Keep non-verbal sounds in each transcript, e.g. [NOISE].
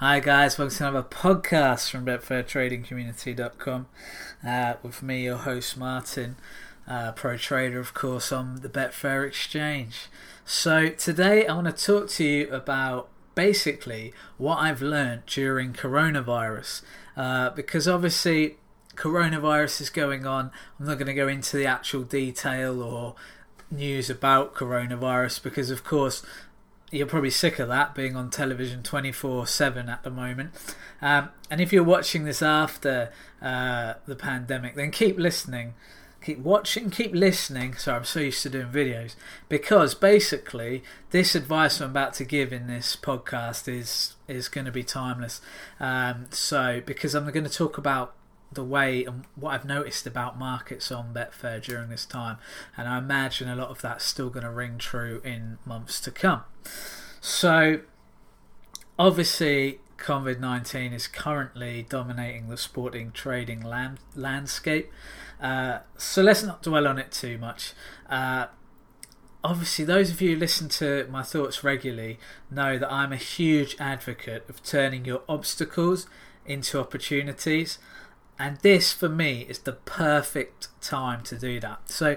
Hi guys, welcome to another podcast from BetfairTradingCommunity.com uh, with me, your host Martin, uh, pro trader, of course, on the Betfair Exchange. So today I want to talk to you about basically what I've learned during coronavirus, uh, because obviously coronavirus is going on. I'm not going to go into the actual detail or news about coronavirus because, of course, you're probably sick of that being on television 24 7 at the moment. Um, and if you're watching this after uh, the pandemic, then keep listening, keep watching, keep listening. Sorry, I'm so used to doing videos because basically, this advice I'm about to give in this podcast is is going to be timeless. Um, so, because I'm going to talk about the way and what I've noticed about markets on Betfair during this time, and I imagine a lot of that's still going to ring true in months to come. So, obviously, COVID 19 is currently dominating the sporting trading land, landscape. Uh, so, let's not dwell on it too much. Uh, obviously, those of you who listen to my thoughts regularly know that I'm a huge advocate of turning your obstacles into opportunities. And this, for me, is the perfect time to do that. So,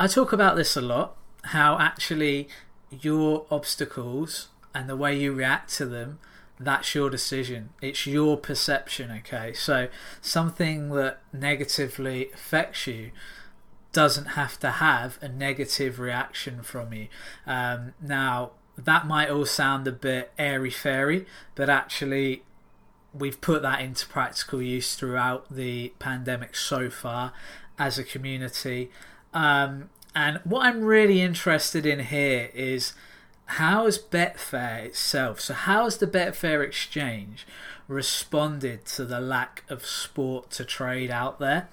I talk about this a lot how actually your obstacles and the way you react to them that's your decision. It's your perception okay? So something that negatively affects you doesn't have to have a negative reaction from you. Um, now that might all sound a bit airy fairy but actually we've put that into practical use throughout the pandemic so far as a community um, and what I'm really interested in here is how has Betfair itself, so how has the Betfair exchange responded to the lack of sport to trade out there?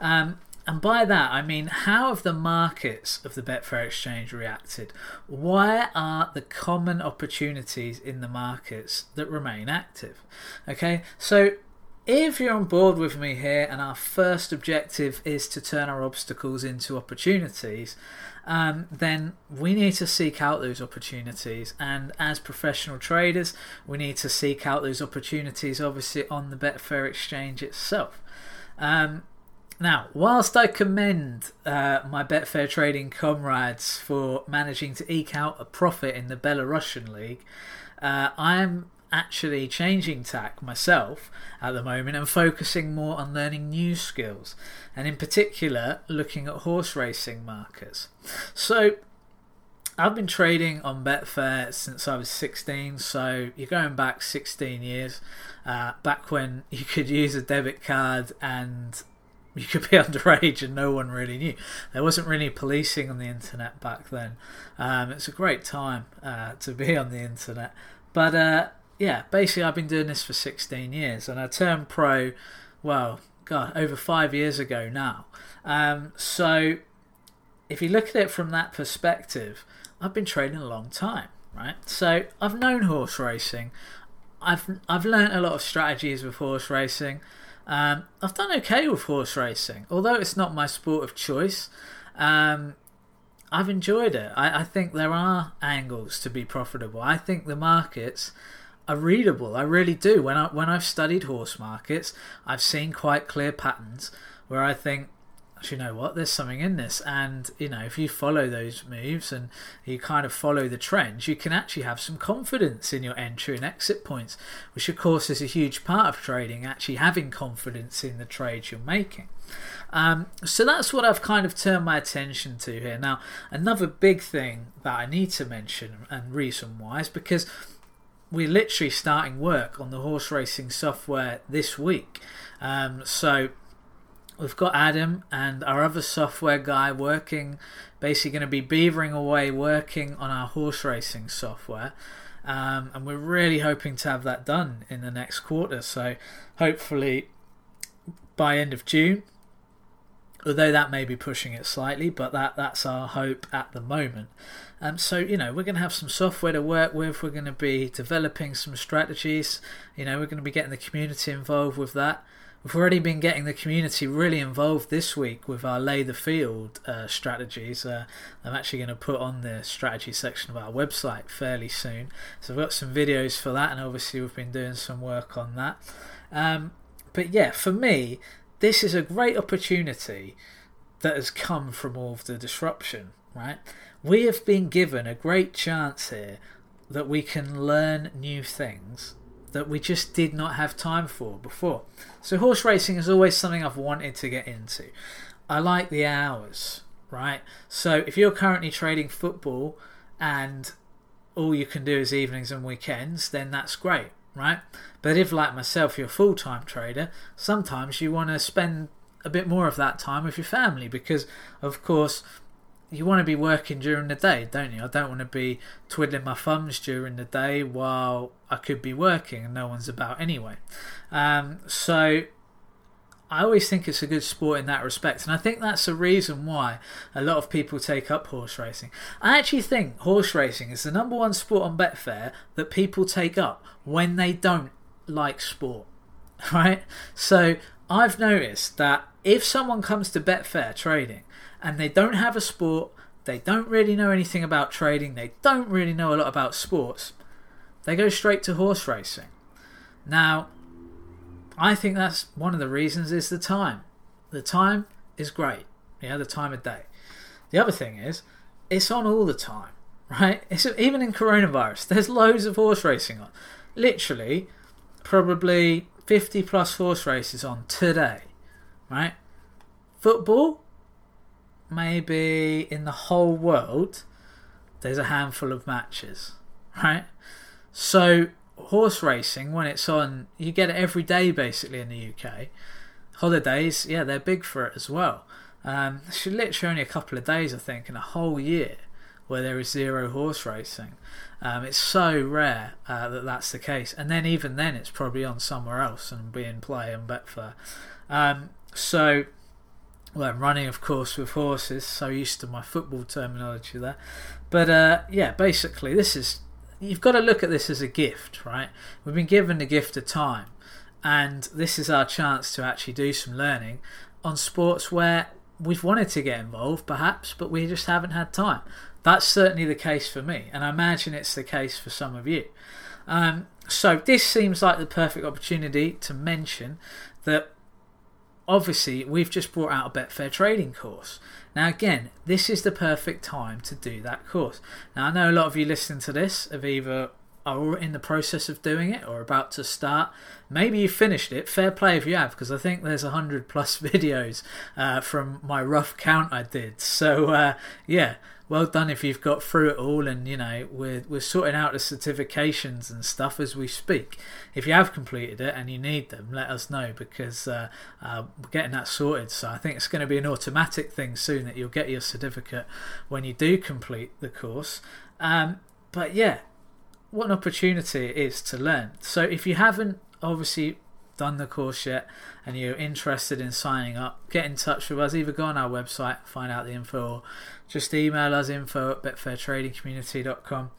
Um, and by that, I mean, how have the markets of the Betfair Exchange reacted? Where are the common opportunities in the markets that remain active? Okay, so if you're on board with me here and our first objective is to turn our obstacles into opportunities, um, then we need to seek out those opportunities. And as professional traders, we need to seek out those opportunities, obviously, on the Betfair exchange itself. Um, now, whilst I commend uh, my Betfair trading comrades for managing to eke out a profit in the Belarusian league, uh, I am actually changing tack myself at the moment and focusing more on learning new skills and in particular looking at horse racing markets. So I've been trading on Betfair since I was 16, so you're going back 16 years, uh, back when [LAUGHS] you could use a debit card and you could be [LAUGHS] underage and no one really knew. There wasn't really policing on the internet back then. Um, it's a great time uh, to be on the internet. But uh, yeah, basically, I've been doing this for 16 years, and I turned pro, well, God, over five years ago now. Um, so, if you look at it from that perspective, I've been trading a long time, right? So, I've known horse racing. I've I've learned a lot of strategies with horse racing. Um, I've done okay with horse racing, although it's not my sport of choice. Um, I've enjoyed it. I, I think there are angles to be profitable. I think the markets are readable. I really do. When I when I've studied horse markets, I've seen quite clear patterns where I think, you know what, there's something in this. And you know, if you follow those moves and you kind of follow the trends, you can actually have some confidence in your entry and exit points, which of course is a huge part of trading. Actually, having confidence in the trades you're making. Um, so that's what I've kind of turned my attention to here. Now, another big thing that I need to mention and reason why is because we're literally starting work on the horse racing software this week. Um, so we've got Adam and our other software guy working, basically going to be beavering away working on our horse racing software. Um, and we're really hoping to have that done in the next quarter. So hopefully by end of June, although that may be pushing it slightly, but that that's our hope at the moment. Um, so you know we're going to have some software to work with. We're going to be developing some strategies. You know we're going to be getting the community involved with that. We've already been getting the community really involved this week with our lay the field uh, strategies. Uh, I'm actually going to put on the strategy section of our website fairly soon. So I've got some videos for that, and obviously we've been doing some work on that. Um, but yeah, for me, this is a great opportunity that has come from all of the disruption, right? We have been given a great chance here that we can learn new things that we just did not have time for before. So, horse racing is always something I've wanted to get into. I like the hours, right? So, if you're currently trading football and all you can do is evenings and weekends, then that's great, right? But if, like myself, you're a full time trader, sometimes you want to spend a bit more of that time with your family because, of course, you want to be working during the day, don't you? I don't want to be twiddling my thumbs during the day while I could be working and no one's about anyway. Um, so I always think it's a good sport in that respect, and I think that's the reason why a lot of people take up horse racing. I actually think horse racing is the number one sport on Betfair that people take up when they don't like sport, [LAUGHS] right? So I've noticed that if someone comes to Betfair trading and they don't have a sport, they don't really know anything about trading, they don't really know a lot about sports, they go straight to horse racing. Now, I think that's one of the reasons is the time. The time is great. Yeah, the time of day. The other thing is, it's on all the time, right? It's even in coronavirus. There's loads of horse racing on. Literally, probably 50 plus horse races on today, right? Football, maybe in the whole world, there's a handful of matches, right? So, horse racing, when it's on, you get it every day basically in the UK. Holidays, yeah, they're big for it as well. Um, it's literally only a couple of days, I think, in a whole year where there is zero horse racing. Um, it's so rare uh, that that's the case, and then even then, it's probably on somewhere else and being play and Betfair. Um, so well, I'm running, of course, with horses. So used to my football terminology there, but uh, yeah, basically, this is you've got to look at this as a gift, right? We've been given the gift of time, and this is our chance to actually do some learning on sports where we've wanted to get involved, perhaps, but we just haven't had time. That's certainly the case for me, and I imagine it's the case for some of you. Um, so this seems like the perfect opportunity to mention that obviously we've just brought out a Betfair trading course. Now, again, this is the perfect time to do that course. Now, I know a lot of you listening to this have either are in the process of doing it or about to start. Maybe you finished it. Fair play if you have, because I think there's a hundred plus [LAUGHS] videos uh, from my rough count I did. So uh, yeah, well done if you've got through it all and you know we're, we're sorting out the certifications and stuff as we speak. If you have completed it and you need them let us know because uh, uh, we're getting that sorted. So i think it's going to be an automatic thing soon that you'll get your certificate when you do complete the course. Um, but yeah what an opportunity it is to learn. So if you haven't obviously done the course yet and you're interested in signing up, get in touch with us. Either go on our website, find out the info, or just email us info at betfairtradingcommunity.com.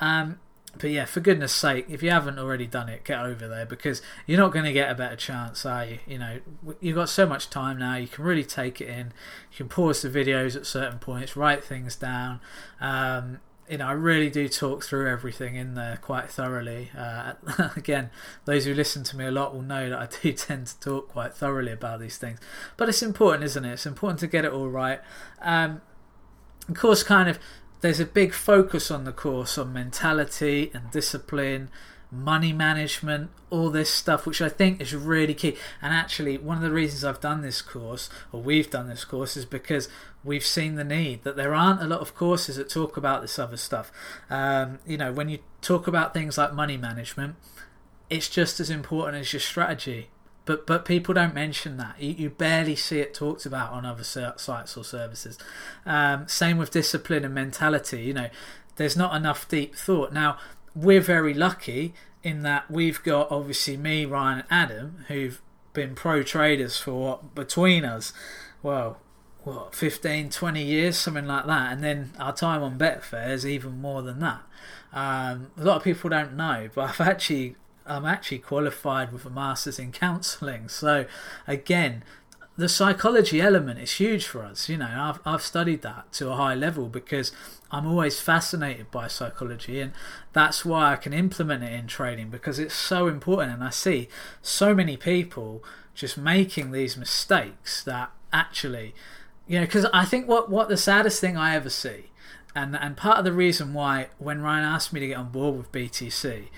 Um, but yeah, for goodness sake, if you haven't already done it, get over there because you're not going to get a better chance, are you? You know, you've got so much time now, you can really take it in. You can pause the videos at certain points, write things down. Um, you know, I really do talk through everything in there quite thoroughly. Uh, [LAUGHS] again, those who listen to me a lot will know that I do [LAUGHS] tend to talk quite thoroughly about these things. But it's important, isn't it? It's important to get it all right. Um, of course, kind of, there's a big focus on the course on mentality and discipline money management, all this stuff, which I think is really key. And actually, one of the reasons I've done this course, or we've done this course, is because we've seen the need that there aren't a lot of courses that talk about this other stuff. Um, you know, when you talk about things like money management, it's just as important as your strategy. But but people don't mention that. You, you barely see it talked about on other sites or services. Um, same with discipline and mentality. You know, there's not enough deep thought. Now, we're very lucky in that we've got obviously me, Ryan, and Adam, who've been pro traders for what between us, well, what 15, 20 years, something like that, and then our time on Betfair is even more than that. Um, a lot of people don't know, but I've actually I'm actually qualified with a master's in counselling. So again, the psychology element is huge for us. You know, I've I've studied that to a high level because I'm always fascinated by psychology, and that's why I can implement it in training because it's so important. And I see so many people just making these mistakes that actually, you know, because I think what what the saddest thing I ever see, and and part of the reason why when Ryan asked me to get on board with BTC,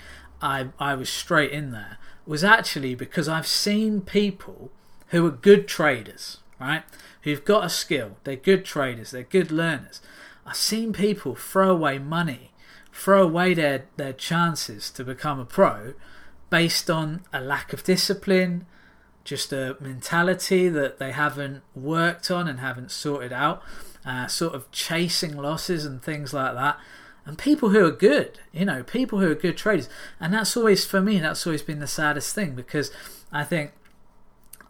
I I was straight in there was actually because I've seen people who are good traders, right? Who've got a skill. They're good traders. They're good learners. I've seen people throw away money, throw away their, their chances to become a pro based on a lack of discipline, just a mentality that they haven't worked on and haven't sorted out, uh, sort of chasing losses and things like that. And people who are good, you know, people who are good traders. And that's always, for me, that's always been the saddest thing because I think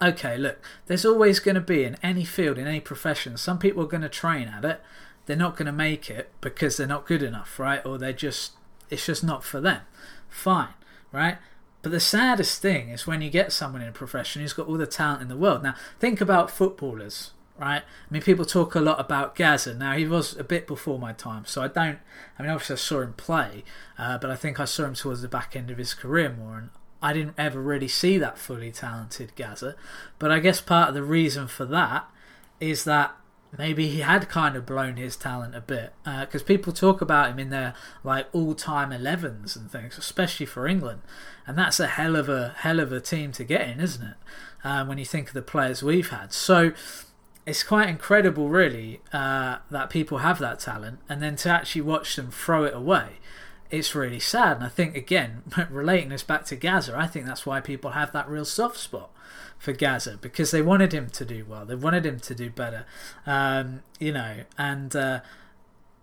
okay, look, there's always going to be in any field, in any profession, some people are going to train at it. They're not going to make it because they're not good enough, right? Or they're just, it's just not for them. Fine, right? But the saddest thing is when you get someone in a profession who's got all the talent in the world. Now, think about footballers, right? I mean, people talk a lot about Gazza. Now, he was a bit before my time, so I don't. I mean, obviously, I saw him play, uh, but I think I saw him towards the back end of his career more, and I didn't ever really see that fully talented Gazza. But I guess part of the reason for that is that maybe he had kind of blown his talent a bit because uh, people talk about him in their like all-time 11s and things especially for england and that's a hell of a hell of a team to get in isn't it um, when you think of the players we've had so it's quite incredible really uh, that people have that talent and then to actually watch them throw it away it's really sad. And I think, again, [LAUGHS] relating this back to Gazza, I think that's why people have that real soft spot for Gazza because they wanted him to do well. They wanted him to do better, um, you know. And uh,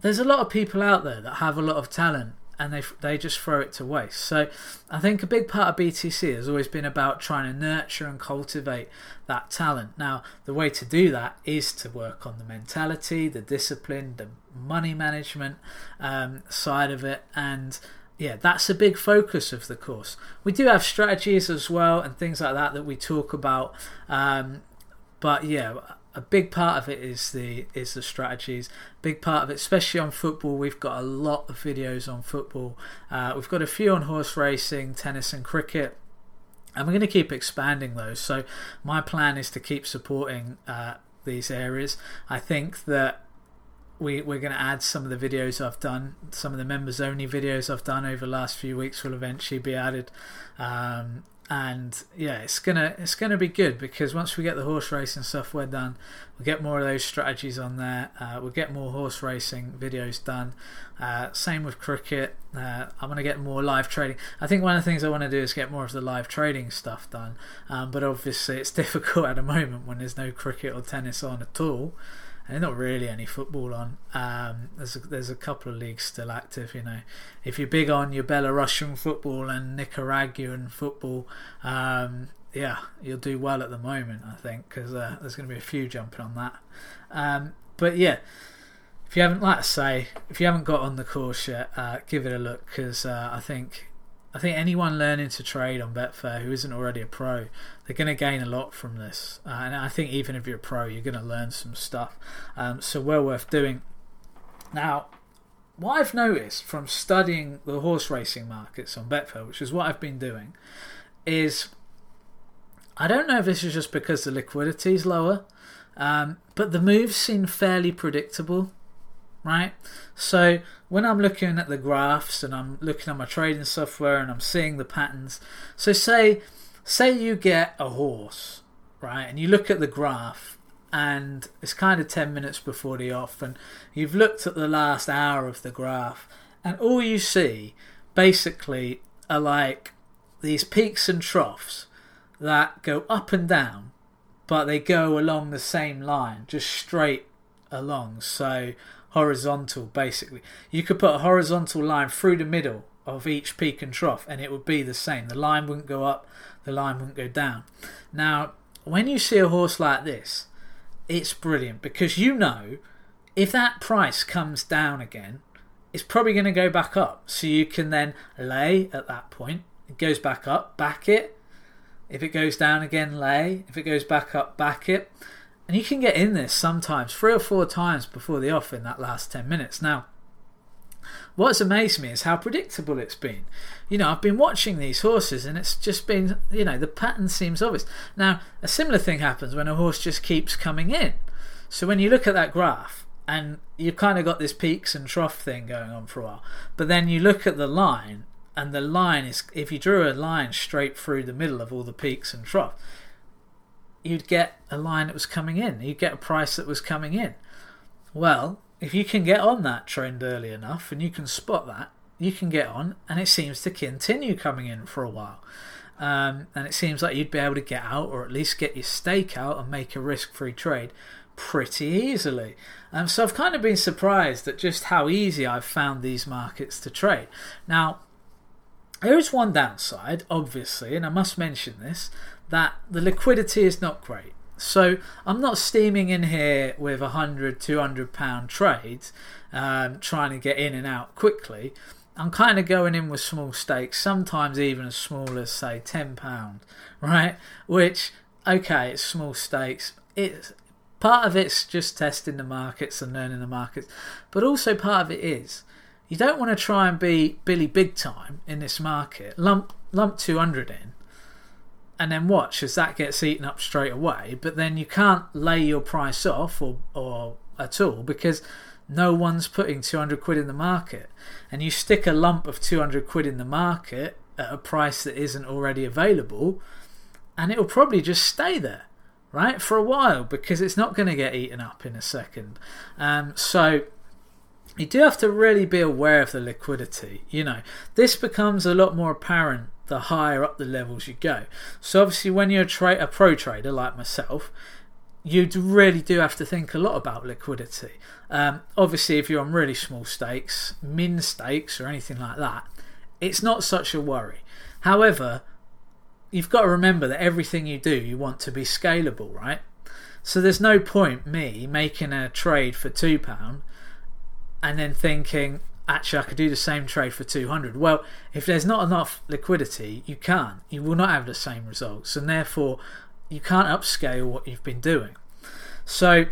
there's a lot of people out there that have a lot of talent and they they just throw it to waste. So I think a big part of BTC has always been about trying to nurture and cultivate that talent. Now the way to do that is to work on the mentality, the discipline, the money management um, side of it, and yeah, that's a big focus of the course. We do have strategies as well and things like that that we talk about. Um, but yeah, a big part of it is the is the strategies. Big part of it, especially on football, we've got a lot of videos on football. Uh, we've got a few on horse racing, tennis, and cricket. And we're going to keep expanding those. So my plan is to keep supporting uh, these areas. I think that we, we're going to add some of the videos I've done, some of the members only videos I've done over the last few weeks will eventually be added. Um, and yeah, it's gonna it's gonna be good because once we get the horse racing software done, we'll get more of those strategies on there. Uh, we'll get more horse racing videos done. Uh, same with cricket. Uh, I'm gonna get more live trading. I think one of the things I want to do is get more of the live trading stuff done. Um, but obviously, it's [LAUGHS] difficult at the moment when there's no cricket or tennis on at all not really any football on. Um, there's a, there's a couple of leagues still active. You know, if you're big on your Belarusian football and Nicaraguan football, um, yeah, you'll do well at the moment. I think because uh, there's going to be a few jumping on that. Um, but yeah. If you haven't, like I say, if you haven't got on the course yet, uh, give it a look because uh, I think I think anyone learning to trade on Betfair who isn't already a pro, they're going to gain a lot from this. Uh, and I think even if you're a pro, you're going to learn some stuff. Um, so well worth doing. Now, what I've noticed from studying the horse racing markets on Betfair, which is what I've been doing, is I don't know if this is just because the liquidity is lower, um, but the moves seem fairly predictable right? So when I'm looking at the graphs and I'm looking at my trading software and I'm seeing the patterns, so say say you get a horse, right, and you look at the graph and it's kind of 10 minutes before the off and you've looked at the last hour of the graph and all you see basically are like these peaks and troughs that go up and down but they go along the same line just straight along so horizontal basically. You could put a horizontal line through the middle of each peak and trough and it would be the same. The line wouldn't go up, the line wouldn't go down. Now, when you see a horse like this, it's brilliant because you know if that price comes down again, it's probably going to go back up. So you can then lay at that point It goes back up, back it. If it goes down again, lay. If it goes back up, back it. And you can get in this sometimes, three or four times before the off in that last 10 minutes. Now, what's amazed me is how predictable it's been. You know, I've been watching these horses and it's just been, you know, the pattern seems obvious. Now, a similar thing happens when a horse just keeps coming in. So when you look at that graph and you've kind of got this peaks and trough thing going on for a while, but then you look at the line and the line is, if you drew a line straight through the middle of all the peaks and trough, you'd get a line that was coming in. You'd get a price that was coming in. Well, if you can get on that trend early enough and you can spot that, you can get on, and it seems to continue coming in for a while. Um, and it seems like you'd be able to get out, or at least get your stake out and make a risk free trade pretty easily. Um, so I've kind of been surprised at just how easy I've found these markets to trade. Now, there is one downside, obviously, and I must mention this that the liquidity is not great. So I'm not steaming in here with a hundred, two hundred pound trades, um, trying to get in and out quickly. I'm kind of going in with small stakes, sometimes even as small as say ten pound, right? Which okay, it's small stakes. It's part of it's just testing the markets and learning the markets, but also part of it is you don't want to try and be Billy Big Time in this market. Lump lump two hundred in and then watch as that gets eaten up straight away. But then you can't lay your price off or, or at all because no one's putting 200 quid in the market. And you stick a lump of 200 quid in the market at a price that isn't already available, and it'll probably just stay there, right, for a while because it's not going to get eaten up in a second. Um, so you do have to really be aware of the liquidity. You know, this becomes a lot more apparent the higher up the levels you go. So obviously, when you're a, tra- a pro trader like myself, you really do have to think a lot about liquidity. Um, obviously, if you're on really small stakes, min stakes, or anything like that, it's not such a worry. However, you've got to remember that everything you do, you want to be scalable, right? So there's no point me making a trade for £2 and then thinking, actually I could do the same trade for 200. Well, if there's not enough liquidity, you can't. You will not have the same results, and therefore you can't upscale what you've been doing. So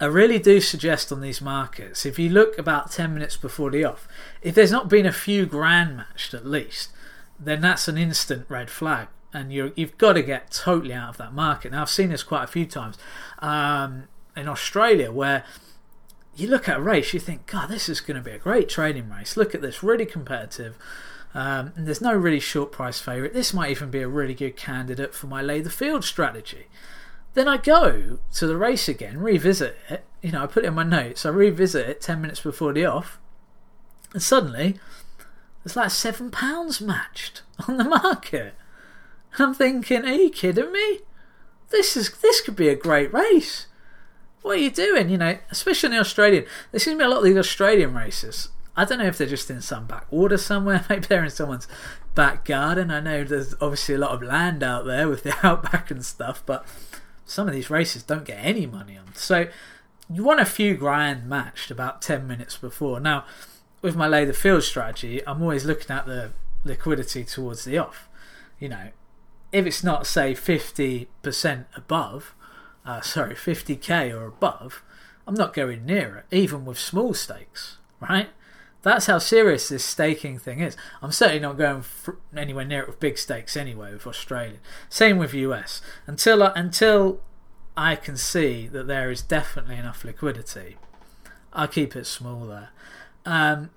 I really do suggest on these markets, if you look about 10 minutes before the off, if there's not been a few grand matched at least, then that's an instant red flag. And you have got to get totally out of that market. Now, I've seen this quite a few times um, in Australia where you look at a race, you think, God, this is going to be a great trading race. Look at this, really competitive. Um, and there's no really short price favourite. This might even be a really good candidate for my lay the field strategy. Then I go to the race again, revisit it. You know, I put it in my notes. I revisit it 10 minutes before the off. And suddenly, there's like seven pounds matched [LAUGHS] on the market. I'm thinking, are you kidding me? This is this could be a great race what are you doing? You know, especially in the Australian. There seems to be a lot of these Australian races. I don't know if they're just in some backwater somewhere. [LAUGHS] Maybe they're in someone's back garden. I know there's obviously a lot of land out there with the [LAUGHS] outback and stuff, but some of these races don't get any money on. So you want a few grand matched about 10 minutes before. Now, with my lay the field strategy, I'm always looking at the liquidity towards the off. You know, if it's not, say, 50% above, uh, sorry, 50k or above, I'm not going near it, even with small stakes, right? That's how serious this staking thing is. I'm certainly not going anywhere near it with big stakes anyway with Australia. Same with US. Until I, until I can see that there is definitely enough liquidity, I'll keep it small there. Um,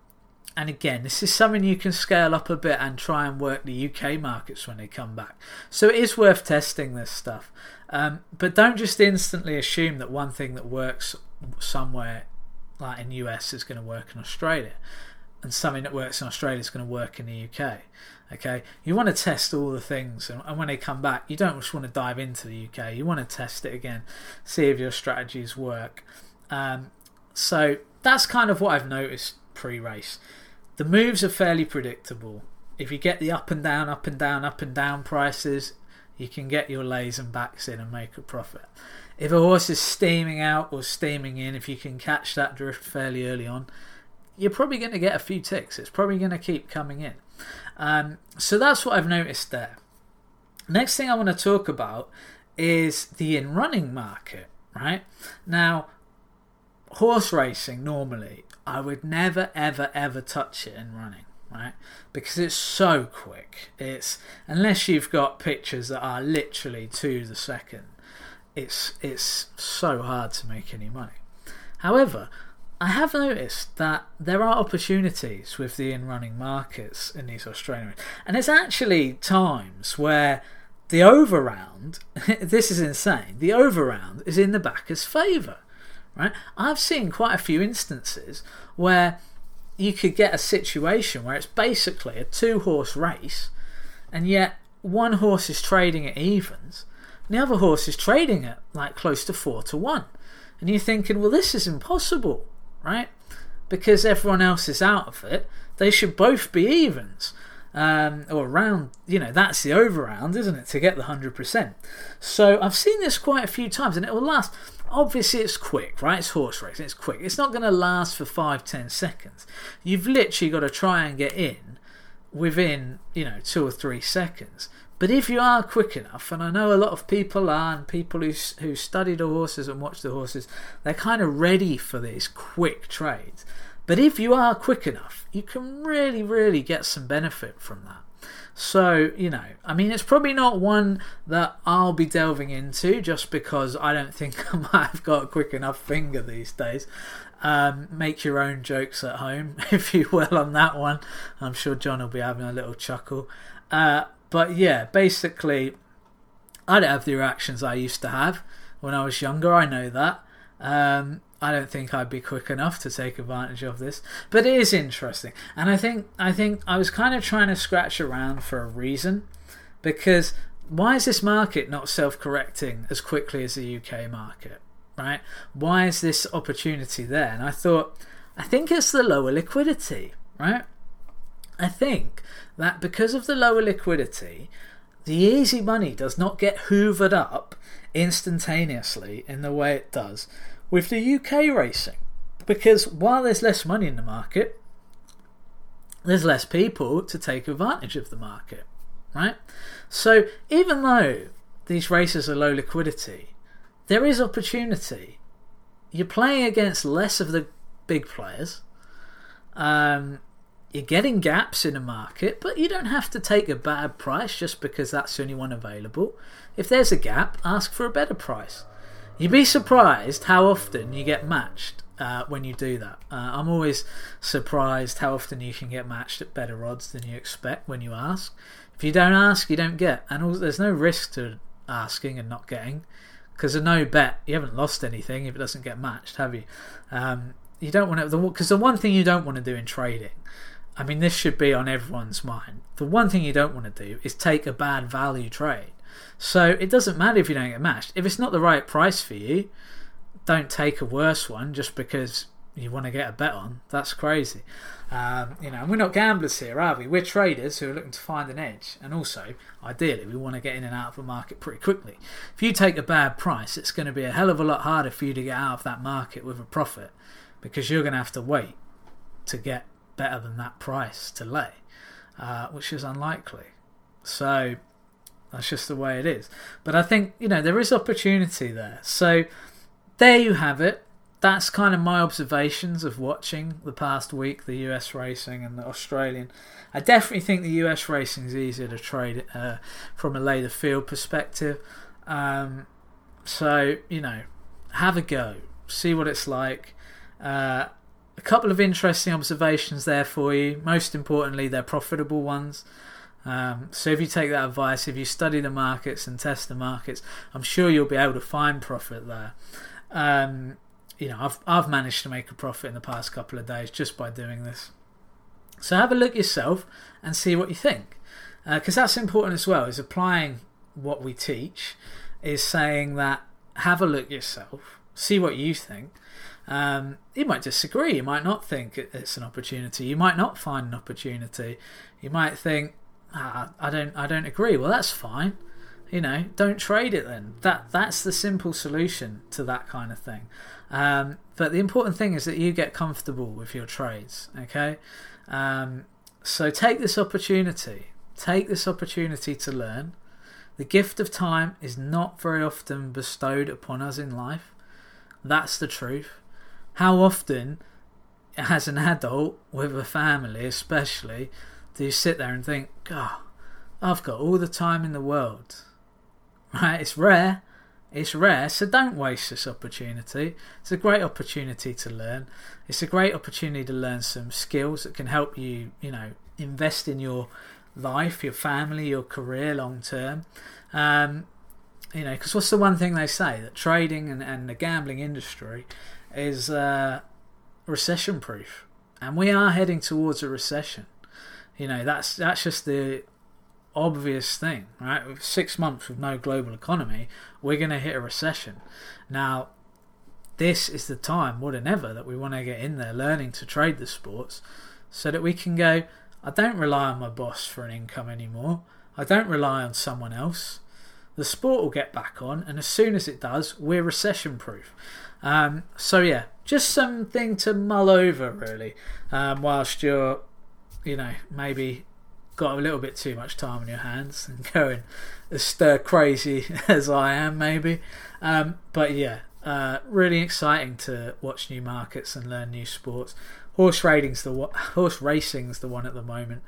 and again, this is something you can scale up a bit and try and work the UK markets when they come back. So it is worth testing this stuff. Um, but don't just instantly assume that one thing that works somewhere, like in US, is going to work in Australia, and something that works in Australia is going to work in the UK. Okay, you want to test all the things, and, and when they come back, you don't just want to dive into the UK. You want to test it again, see if your strategies work. Um, so that's kind of what I've noticed pre-race. The moves are fairly predictable. If you get the up and down, up and down, up and down prices, you can get your lays and backs in and make a profit. If a horse is steaming out or steaming in, if you can catch that drift fairly early on, you're probably going to get a few ticks. It's probably going to keep coming in. Um, so that's what I've noticed there. Next thing I want to talk about is the in running market, right? Now, horse racing normally, I would never, ever, ever touch it in running, right? Because it's so quick. It's unless you've got pictures that are literally to the second, it's it's so hard to make any money. However, I have noticed that there are opportunities with the in running markets in these Australian, and it's actually times where the over round, [LAUGHS] this is insane, the over round is in the backer's favour. Right? I've seen quite a few instances where you could get a situation where it's basically a two horse race, and yet one horse is trading at evens, and the other horse is trading at like close to four to one. And you're thinking, well, this is impossible, right? Because everyone else is out of it. They should both be evens um, or around, you know, that's the over round, isn't it, to get the 100%. So I've seen this quite a few times and it will last. Obviously, it's quick, right? It's horse racing, it's quick. It's not going to last for five, ten seconds. You've literally got to try and get in within, you know, two or three seconds. But if you are quick enough, and I know a lot of people are, and people who, who study the horses and watch the horses, they're kind of ready for these quick trades. But if you are quick enough, you can really, really get some benefit from that. So, you know, I mean, it's probably not one that I'll be delving into just because I don't think [LAUGHS] I might have got a quick enough finger these days. Um, make your own jokes at home, [LAUGHS] if you will, on that one. I'm sure John will be having a little chuckle. Uh, but yeah, basically, I don't have the reactions I used to have when I was younger, I know that. Um, I don't think I'd be quick enough to take advantage of this, but it is interesting, and I think I think I was kind of trying to scratch around for a reason, because why is this market not self-correcting as quickly as the UK market? Right? Why is this opportunity there? And I thought, I think it's the lower liquidity, right? I think that because of the lower liquidity, the easy money does not get hoovered up instantaneously in the way it does with the UK racing. Because while there's less money in the market, there's less people to take advantage of the market, right? So even though these races are low liquidity, there is opportunity. You're playing against less of the big players. Um, you're getting gaps in the market, but you don't have to take a bad price just because that's the only one available. If there's a gap, ask for a better price. You'd be surprised how often you get matched uh, when you do that. Uh, I'm always surprised how often you can get matched at better odds than you expect when you ask. If you don't ask, you don't get, and also, there's no risk to asking and not getting because there's no bet. You haven't lost anything if it doesn't get matched, have you? Um, you don't want to because the one thing you don't want to do in trading. I mean, this should be on everyone's mind. The one thing you don't want to do is take a bad value trade. So it doesn't matter if you don't get matched. If it's not the right price for you, don't take a worse one just because you want to get a bet on. That's crazy. Um, you know, and we're not gamblers here, are we? We're traders who are looking to find an edge, and also, ideally, we want to get in and out of a market pretty quickly. If you take a bad price, it's going to be a hell of a lot harder for you to get out of that market with a profit because you're going to have to wait to get better than that price to lay, uh, which is unlikely. So that's just the way it is. But I think, you know, there is opportunity there. So there you have it. That's kind of my observations of watching the past week, the US racing and the Australian. I definitely think the US racing is easier to trade uh, from a lay the field perspective. Um, so, you know, have a go, see what it's like. Uh, a couple of interesting observations there for you. Most importantly, they're profitable ones. Um, so if you take that advice, if you study the markets and test the markets, I'm sure you'll be able to find profit there. Um, you know, I've I've managed to make a profit in the past couple of days just by doing this. So have a look yourself and see what you think, because uh, that's important as well. Is applying what we teach, is saying that have a look yourself, see what you think. Um, you might disagree. You might not think it's an opportunity. You might not find an opportunity. You might think ah, I don't I don't agree. Well, that's fine. You know, don't trade it then. That that's the simple solution to that kind of thing. Um, but the important thing is that you get comfortable with your trades. Okay. Um, so take this opportunity. Take this opportunity to learn. The gift of time is not very often bestowed upon us in life. That's the truth. How often, as an adult with a family, especially, do you sit there and think, God, I've got all the time in the world? Right? It's rare. It's rare, so don't waste this opportunity. It's a great opportunity to learn. It's a great opportunity to learn some skills that can help you, you know, invest in your life, your family, your career long term. Um, you know, because what's the one thing they say that trading and, and the gambling industry is uh, recession proof, and we are heading towards a recession. You know, that's that's just the obvious thing, right? Six months with no global economy, we're going to hit a recession. Now, this is the time more than ever that we want to get in there, learning to trade the sports, so that we can go. I don't rely on my boss for an income anymore. I don't rely on someone else. The sport will get back on, and as soon as it does, we're recession proof. Um, so, yeah, just something to mull over, really, um, whilst you're, you know, maybe got a little bit too much time on your hands and [LAUGHS] going as stir crazy [LAUGHS] as I am, maybe. Um, but yeah, uh, really exciting to watch new markets and learn new sports horse racing's the horse racing's the one at the moment.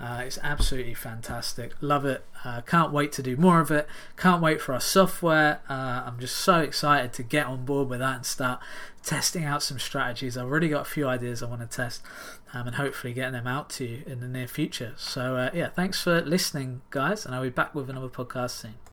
Uh, it's absolutely fantastic. Love it. Uh, can't wait to do more of it. Can't wait for our software. Uh, I'm just so excited to get on board with that and start testing out some strategies. I've already got a few ideas I want to test um, and hopefully getting them out to you in the near future. So, uh, yeah, thanks for listening, guys, and I'll be back with another podcast soon.